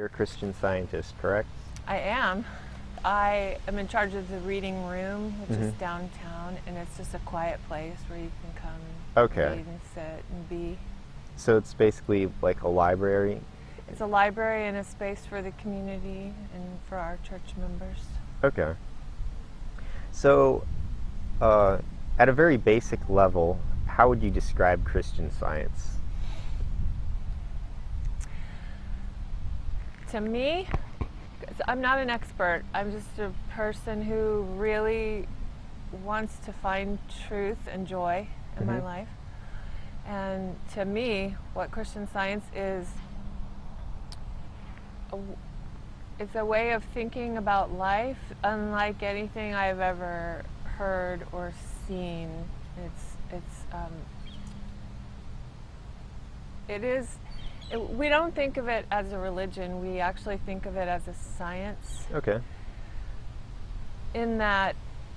You're a Christian scientist, correct? I am. I am in charge of the reading room, which is Mhm. downtown, and it's just a quiet place where you can come and read and sit and be. So it's basically like a library. It's a library and a space for the community and for our church members. Okay. So, uh, at a very basic level, how would you describe Christian science? To me, I'm not an expert. I'm just a person who really wants to find truth and joy in my Mhm. life. And to me, what Christian Science is, a it's a way of thinking about life unlike anything I've ever heard or seen. It's it's um, it is. We don't think of it as a religion. We actually think of it as a science. Okay. In that,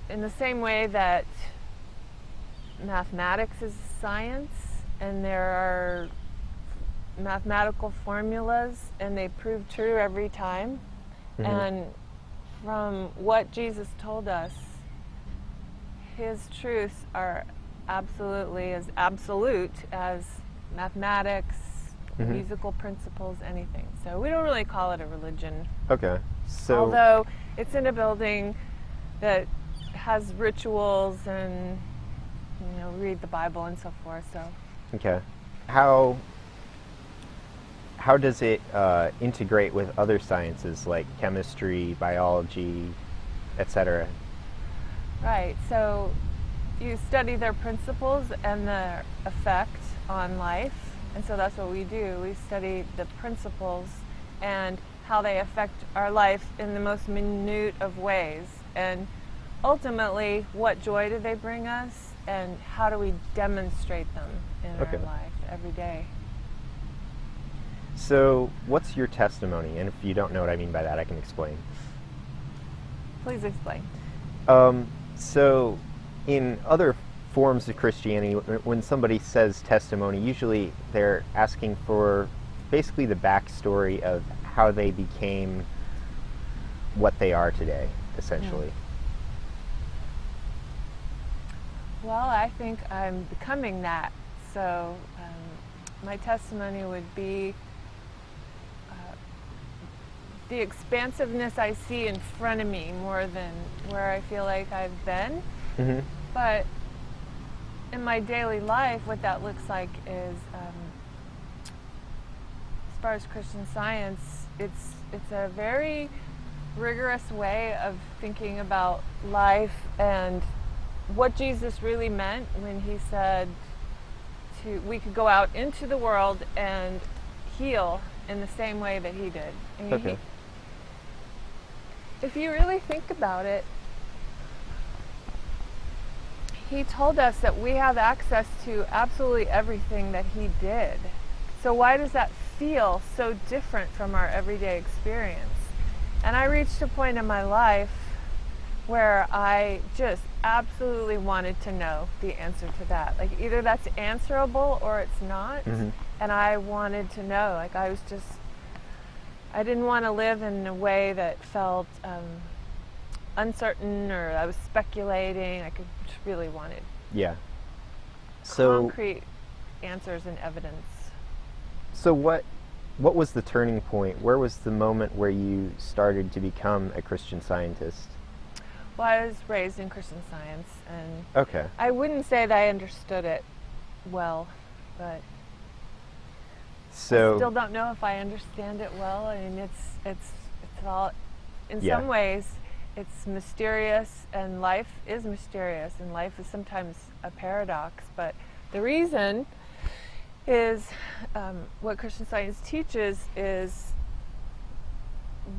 in the same way that mathematics is science, and there are mathematical formulas, and they prove true every time. Mhm. And from what Jesus told us, his truths are absolutely as absolute as mathematics, Mhm. musical principles, anything. So we don't really call it a religion. Okay. So. Although it's in a building that has rituals and you know read the Bible and so forth. So Okay. How how does it uh, integrate with other sciences like chemistry, biology, etc.? right. So you study their principles and their effect on life, and so that's what we do. We study the principles and how they affect our life in the most minute of ways, and ultimately, what joy do they bring us, and how do we demonstrate them in Okay. our life every day. So, what's your testimony? And if you don't know what I mean by that, I can explain. Please explain. Um, so, in other forms of Christianity, when somebody says testimony, usually they're asking for basically the backstory of how they became what they are today, essentially. Well, I think I'm becoming that. So, um, my testimony would be uh, the expansiveness I see in front of me more than where I feel like I've been. hmm But in my daily life, what that looks like is, um, as far as Christian Science, it's it's a very rigorous way of thinking about life and what Jesus really meant when he said to we could go out into the world and heal in the same way that he did. I mean, Okay. he- if you really think about it, he told us that we have access to absolutely everything that he did. So why does that feel so different from our everyday experience? And I reached a point in my life where I just absolutely wanted to know the answer to that. Like either that's answerable or it's not. Mhm. And I wanted to know. Like I was just I didn't want to live in a way that felt um, uncertain or I was speculating. I could just really wanted Yeah. So, concrete answers and evidence. so what? What was the turning point? Where was the moment where you started to become a Christian scientist? Well, I was raised in Christian Science, and Okay. I wouldn't say that I understood it well, but So. I still don't know if I understand it well. I mean, it's it's it's all in Yeah. some ways it's mysterious, and life is mysterious, and life is sometimes a paradox. But the reason is um, what Christian Science teaches is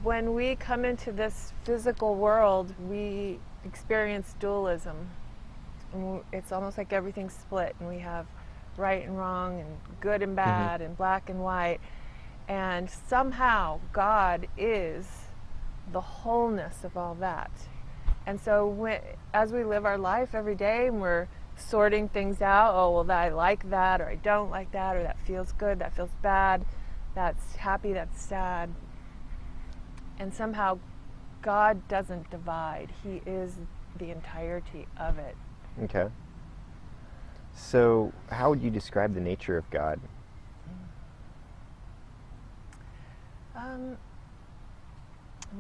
when we come into this physical world, we experience dualism. And it's almost like everything's split, and we have right and wrong, and good and bad, and black and white. And somehow God is the wholeness of all that. And so, when, as we live our life every day, and we're sorting things out, oh, well, I like that, or I don't like that, or that feels good, that feels bad, that's happy, that's sad. and somehow God doesn't divide. He is the entirety of it. Okay. So, how would you describe the nature of God? Um,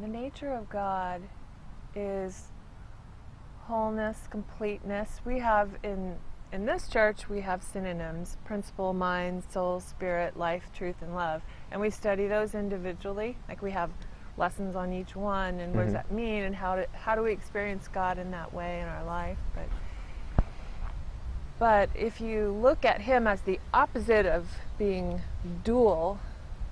the nature of God is wholeness, completeness. We have in in this church we have synonyms: principle, mind, soul, spirit, life, truth, and love. And we study those individually. Like we have lessons on each one, and what Mhm. does that mean, and how do, how do we experience God in that way in our life? But but if you look at Him as the opposite of being dual,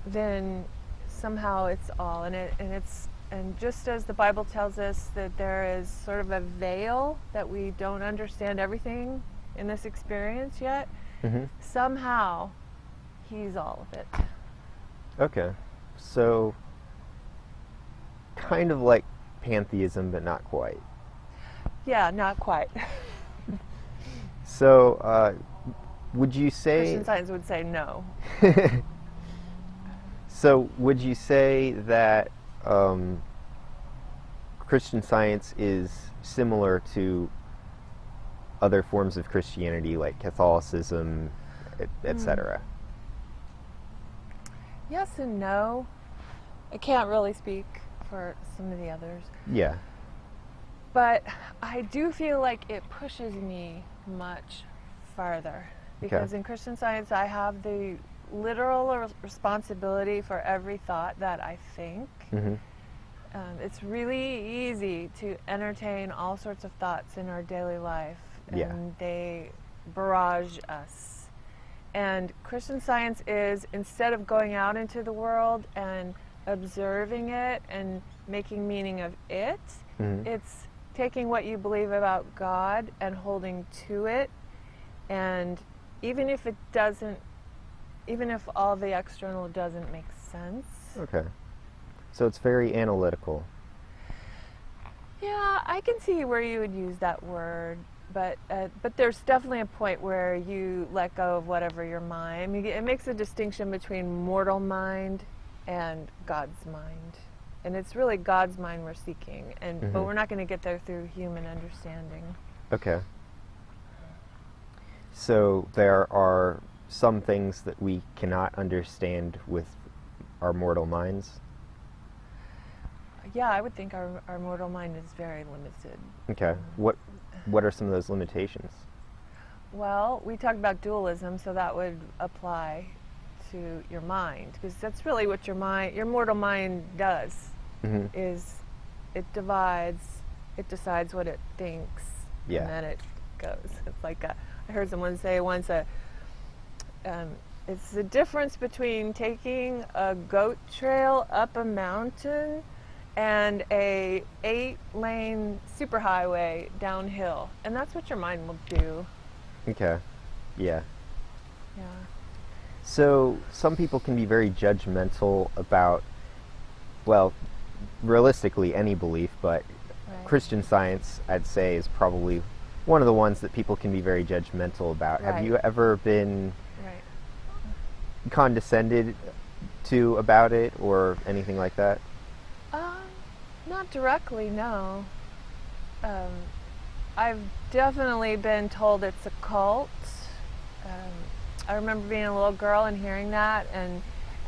then somehow it's all, and it and it's and just as the Bible tells us that there is sort of a veil that we don't understand everything in this experience yet, hmm somehow He's all of it. Okay. So, kind of like pantheism, but not quite. Yeah, not quite. So, uh, would you say? Christian Science would say no. so, would you say that um, Christian Science is similar to other forms of Christianity, like Catholicism, et- Hmm. etc.? Yes and no. I can't really speak for some of the others. Yeah. But I do feel like it pushes me much farther. Because in Christian science, I have the literal responsibility for every thought that I think. hmm Um, it's really easy to entertain all sorts of thoughts in our daily life, and Yeah. they barrage us. And Christian science is instead of going out into the world and observing it and making meaning of it, hmm it's taking what you believe about God and holding to it. And even if it doesn't, even if all the external doesn't make sense, Okay. So it's very analytical. yeah, I can see where you would use that word. But uh, but there's definitely a point where you let go of whatever your mind. I mean, it makes a distinction between mortal mind and God's mind, and it's really God's mind we're seeking. And but Mhm. we're not going to get there through human understanding. Okay. So there are some things that we cannot understand with our mortal minds. Yeah, I would think our, our mortal mind is very limited. Okay. What what are some of those limitations? Well, we talked about dualism, so that would apply to your mind because that's really what your mind, your mortal mind does hmm is it divides, it decides what it thinks, Yeah. and then it goes. It's like a, I heard someone say once a um, it's the difference between taking a goat trail up a mountain and a eight lane superhighway downhill and that's what your mind will do Okay. Yeah. yeah So some people can be very judgmental about well, realistically any belief, but right. Christian science I'd say is probably one of the ones that people can be very judgmental about. Have you ever been right condescended to about it or anything like that? um not directly no um, i've definitely been told it's a cult um, i remember being a little girl and hearing that and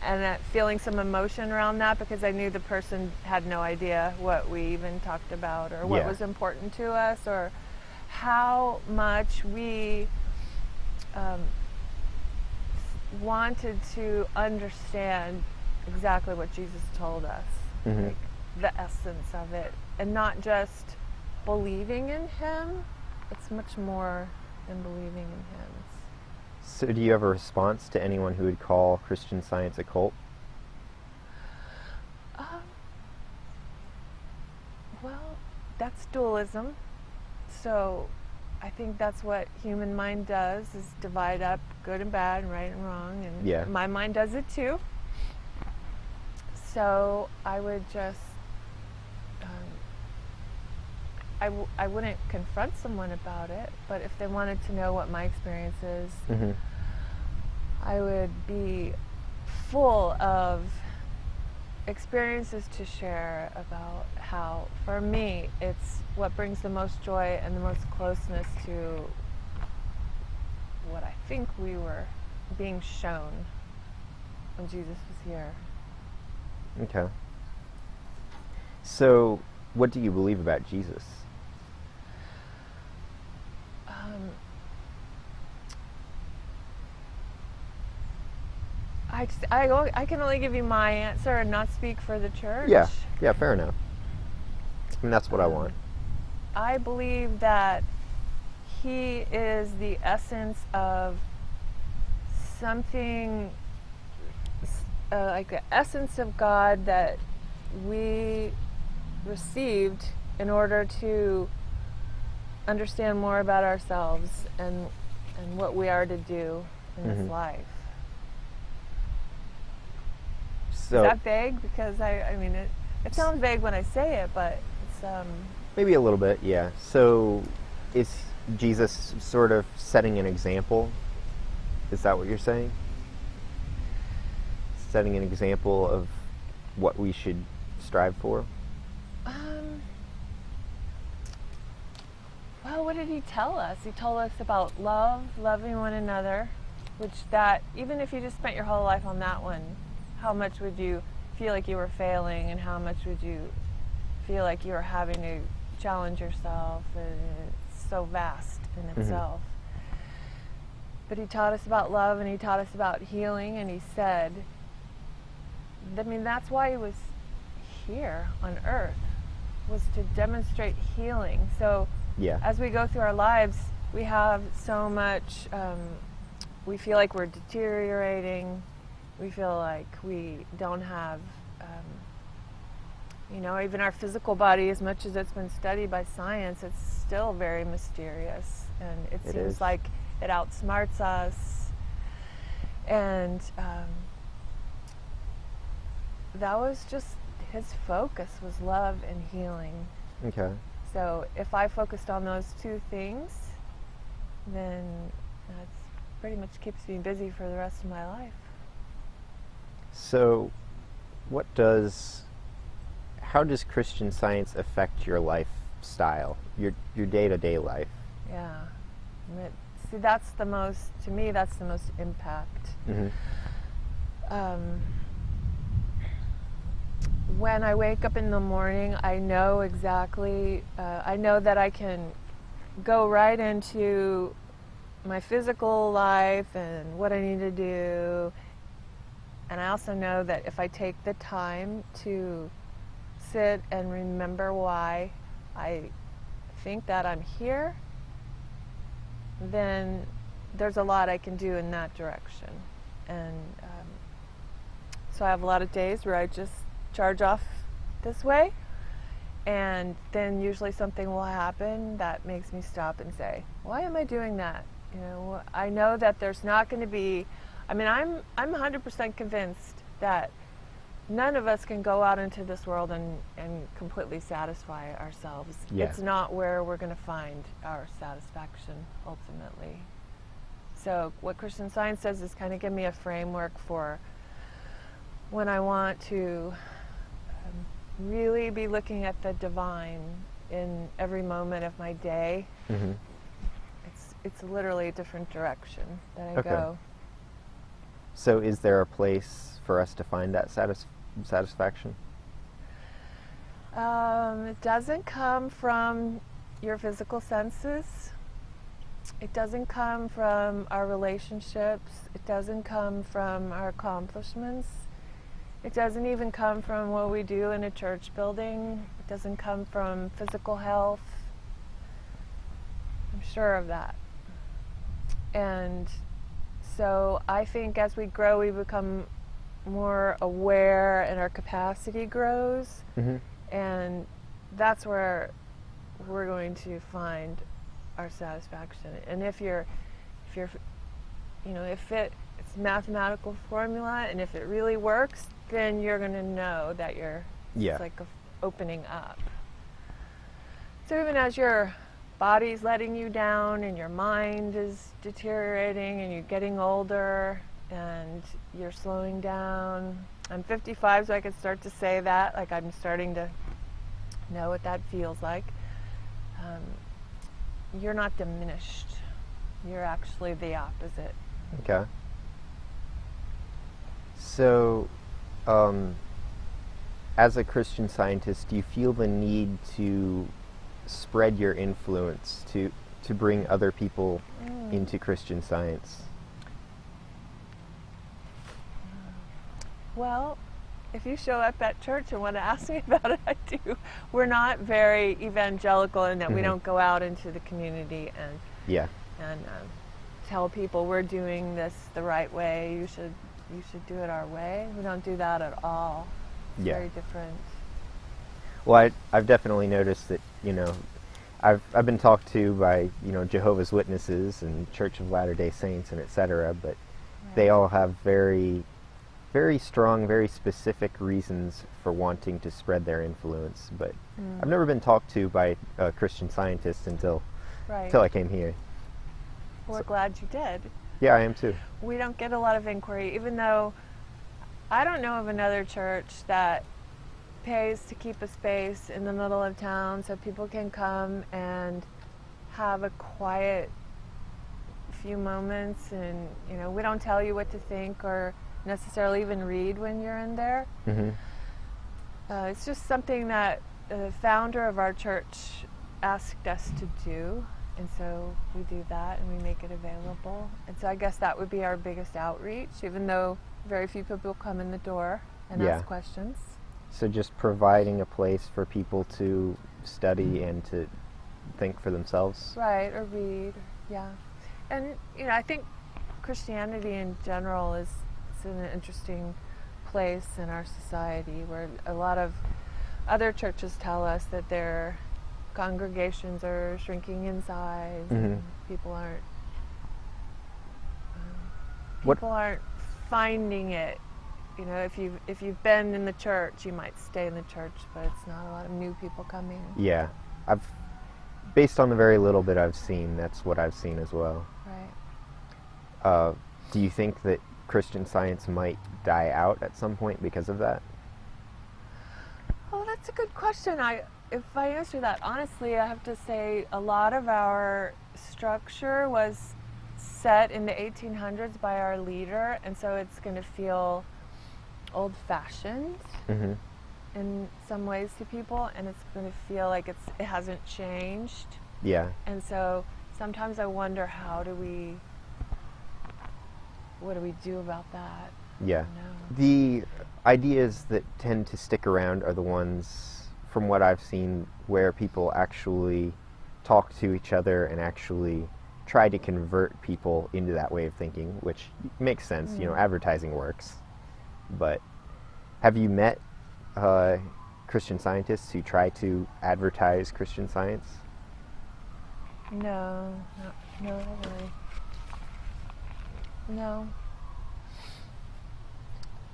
and uh, feeling some emotion around that because I knew the person had no idea what we even talked about or what Yeah. was important to us or how much we um, wanted to understand exactly what Jesus told us, Mhm. like the essence of it, and not just believing in Him. It's much more than believing in Him. It's, So, do you have a response to anyone who would call Christian Science a cult? Um, well, that's dualism. So I think that's what human mind does is divide up good and bad and right and wrong and Yeah. my mind does it too. So I would just um, I, w- I wouldn't confront someone about it, but if they wanted to know what my experience is, hmm I would be full of experiences to share about how, for me, it's what brings the most joy and the most closeness to what I think we were being shown when Jesus was here. Okay. So, what do you believe about Jesus? Um, I, just, I, I can only give you my answer and not speak for the church. Yeah. Yeah, fair enough. I mean, that's what I want. I believe that he is the essence of something uh, like the essence of God that we received in order to understand more about ourselves and and what we are to do in Mhm. this life. So, Is that vague? Because I, I mean, it, it sounds vague when I say it, but it's um, maybe a little bit, yeah. So, is Jesus sort of setting an example? Is that what you're saying? Setting an example of what we should strive for? Um, well, what did he tell us? He told us about love, loving one another, which that even if you just spent your whole life on that one, how much would you feel like you were failing, and how much would you feel like you were having to challenge yourself? And it's so vast in Mhm. itself. But he taught us about love, and he taught us about healing, and he said, I mean, that's why he was here on earth was to demonstrate healing. So Yeah. as we go through our lives, we have so much. Um, we feel like we're deteriorating. We feel like we don't have, um, you know, even our physical body. As much as it's been studied by science, it's still very mysterious, and it, It seems is. like it outsmarts us. And um, that was just his focus was love and healing. Okay. So if I focused on those two things, then that pretty much keeps me busy for the rest of my life. So, what does, how does Christian science affect your lifestyle, your your day to day life? Yeah. It- see, that's the most, to me, that's the most impact. hmm Um, when I wake up in the morning, I know exactly, uh, I know that I can go right into my physical life and what I need to do. And I also know that if I take the time to sit and remember why I think that I'm here, then there's a lot I can do in that direction. And um, so I have a lot of days where I just charge off this way, and then usually something will happen that makes me stop and say, "Why am I doing that?" You know, I know that there's not going to be. I mean, I'm I'm 100% convinced that none of us can go out into this world and, and completely satisfy ourselves. Yeah. It's not where we're going to find our satisfaction ultimately. So, what Christian Science says is kind of give me a framework for when I want to um, really be looking at the divine in every moment of my day. Mm-hmm. It's it's literally a different direction that I Okay. go. So, is there a place for us to find that satis- satisfaction? Um, it doesn't come from your physical senses. It doesn't come from our relationships. It doesn't come from our accomplishments. It doesn't even come from what we do in a church building. It doesn't come from physical health. I'm sure of that. And so I think as we grow, we become more aware and our capacity grows. Hmm and that's where we're going to find our satisfaction. And if you're if you're you know if it it's mathematical formula and if it really works then you're going to know that you're Yeah. it's like a opening up. So even as your body's letting you down and your mind is deteriorating and you're getting older and you're slowing down I'm 55, so I can start to say that. Like I'm starting to know what that feels like. Um, you're not diminished. You're actually the opposite. Okay. So, um, as a Christian scientist, do you feel the need to spread your influence to to bring other people Mm. into Christian science? Well, if you show up at church and want to ask me about it, I do. We're not very evangelical in that we Mhm. don't go out into the community and Yeah. and um, tell people we're doing this the right way. You should you should do it our way. We don't do that at all. It's Yeah. very different. Well, I, I've definitely noticed that you know, I've I've been talked to by you know Jehovah's Witnesses and Church of Latter Day Saints and etc. But they all have very, very strong, very specific reasons for wanting to spread their influence. But Mm. I've never been talked to by a Christian scientist until right. until I came here. We're so- glad you did. Yeah, I am too. we don't get a lot of inquiry, even though I don't know of another church that pays to keep a space in the middle of town so people can come and have a quiet few moments and you know we don't tell you what to think or necessarily even read when you're in there hmm uh, it's just something that the founder of our church asked us to do, and so we do that and we make it available. And so I guess that would be our biggest outreach, even though very few people come in the door and Yeah. ask questions. So just providing a place for people to study and to think for themselves. Right, or read, yeah. And, you know, I think Christianity in general is, is an interesting place in our society where a lot of other churches tell us that their congregations are shrinking in size and Mhm. people aren't um, What- people aren't finding it you know if you've if you've been in the church you might stay in the church but it's not a lot of new people coming Yeah, I've based on the very little bit I've seen, that's what I've seen as well. right Uh, do you think that Christian Science might die out at some point because of that? Oh, that's a good question. I, if I answer that honestly, I have to say a lot of our structure was set in the 1800s by our leader, and so it's going to feel old-fashioned hmm in some ways to people, and it's going to feel like it's it hasn't changed. Yeah. And so sometimes I wonder how do we, what do we do about that? Yeah. The ideas that tend to stick around are the ones, from what I've seen, where people actually talk to each other and actually try to convert people into that way of thinking, which makes sense. You know, Mm. advertising works. But have you met uh, Christian scientists who try to advertise Christian science? No, no, no, not really. No.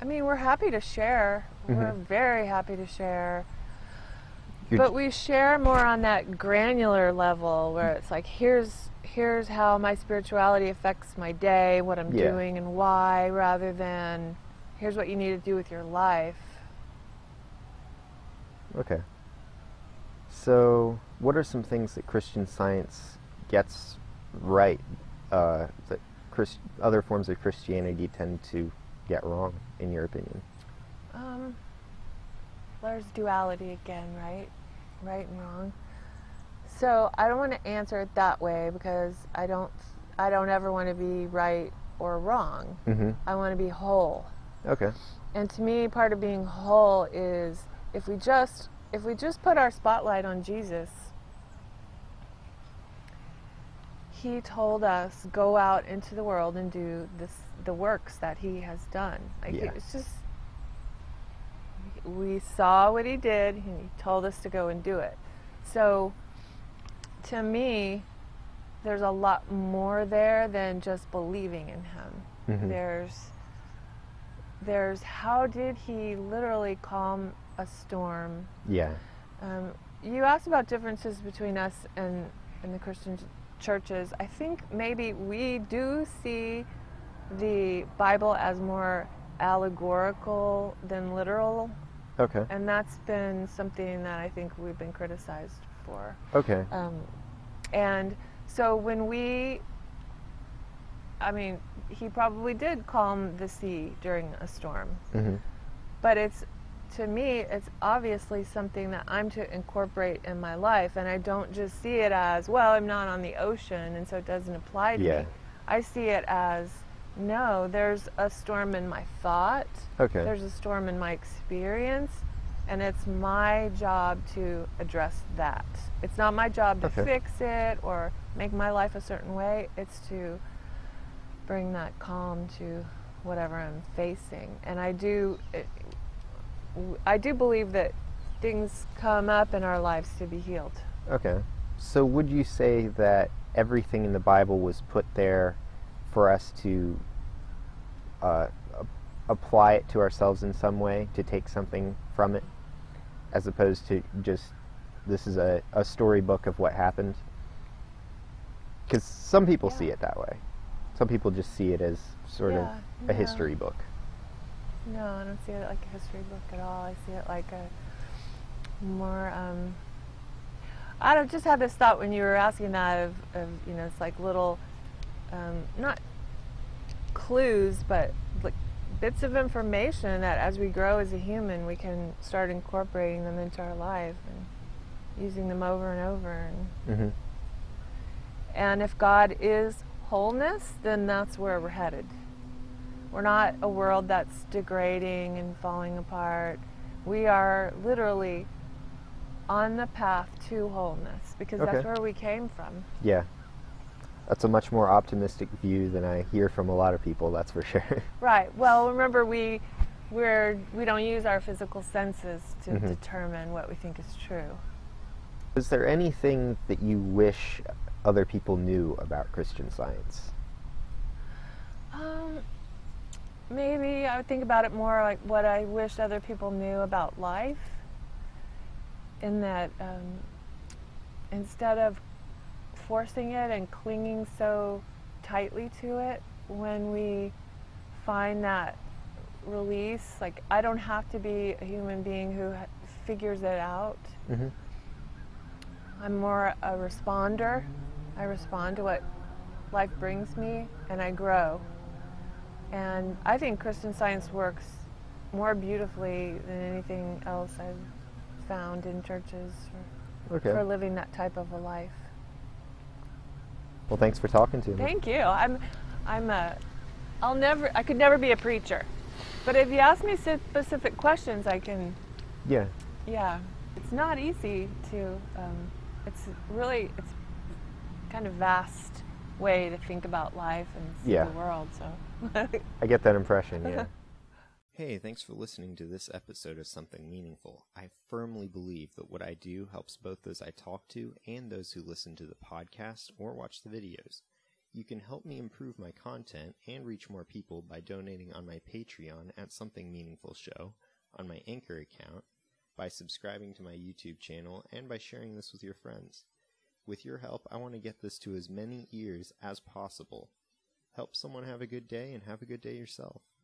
I mean, we're happy to share. We're Mhm. very happy to share. You're But we share more on that granular level where it's like, here's here's how my spirituality affects my day, what I'm Yeah. doing and why, rather than here's what you need to do with your life. Okay. So, what are some things that Christian science gets right uh, that Christ- other forms of Christianity tend to get wrong, in your opinion? Um, there's duality again, right? Right and wrong. So I don't want to answer it that way because I don't. I don't ever want to be right or wrong. Mm-hmm. I want to be whole. Okay. And to me, part of being whole is if we just if we just put our spotlight on Jesus. He told us go out into the world and do this the works that he has done. Like Yeah. it's just we saw what he did and he told us to go and do it. So to me there's a lot more there than just believing in him. Mhm. There's there's how did he literally calm a storm? Yeah. Um, you asked about differences between us and, and the Christian ch- churches. I think maybe we do see the Bible as more allegorical than literal, Okay. and that's been something that I think we've been criticized for. Okay. Um, and so when we, I mean, he probably did calm the sea during a storm, hmm but it's to me it's obviously something that i'm to incorporate in my life and i don't just see it as well i'm not on the ocean and so it doesn't apply to Yeah. me i see it as no there's a storm in my thought Okay. there's a storm in my experience and it's my job to address that it's not my job to Okay. fix it or make my life a certain way it's to bring that calm to whatever i'm facing and i do it, i do believe that things come up in our lives to be healed Okay. So would you say that everything in the Bible was put there for us to uh, apply it to ourselves in some way, to take something from it, as opposed to just this is a, a storybook of what happened? Because some people see it that way. Some people just see it as sort Yeah, of a no. history book. No, I don't see it like a history book at all. I see it like a more. Um, I don't just had this thought when you were asking that of, of you know, it's like little, um, not clues, but like bits of information that as we grow as a human, we can start incorporating them into our life and using them over and over. And, hmm and if God is wholeness, then that's where we're headed. We're not a world that's degrading and falling apart. We are literally on the path to wholeness because that's where we came from. Yeah. That's a much more optimistic view than I hear from a lot of people, that's for sure. Right. Well, remember we we're we don't use our physical senses to Mhm. determine what we think is true. Is there anything that you wish other people knew about Christian science? Um, maybe I would think about it more like what I wish other people knew about life. In that, um, instead of forcing it and clinging so tightly to it, when we find that release, like I don't have to be a human being who ha- figures it out. Mm-hmm. I'm more a responder. I respond to what life brings me and I grow. And I think Christian science works more beautifully than anything else I've found in churches for, Okay. for living that type of a life. Well, thanks for talking to me. Thank you. I'm, I'm a, I'll never, I could never be a preacher. But if you ask me specific questions, I can, Yeah. yeah. It's not easy to, um, it's really, it's kind of vast way to think about life and see Yeah. the world. So I get that impression, yeah. hey, thanks for listening to this episode of Something Meaningful. I firmly believe that what I do helps both those I talk to and those who listen to the podcast or watch the videos. You can help me improve my content and reach more people by donating on my Patreon at Something Meaningful Show, on my Anchor account, by subscribing to my YouTube channel, and by sharing this with your friends. With your help, I want to get this to as many ears as possible. Help someone have a good day and have a good day yourself.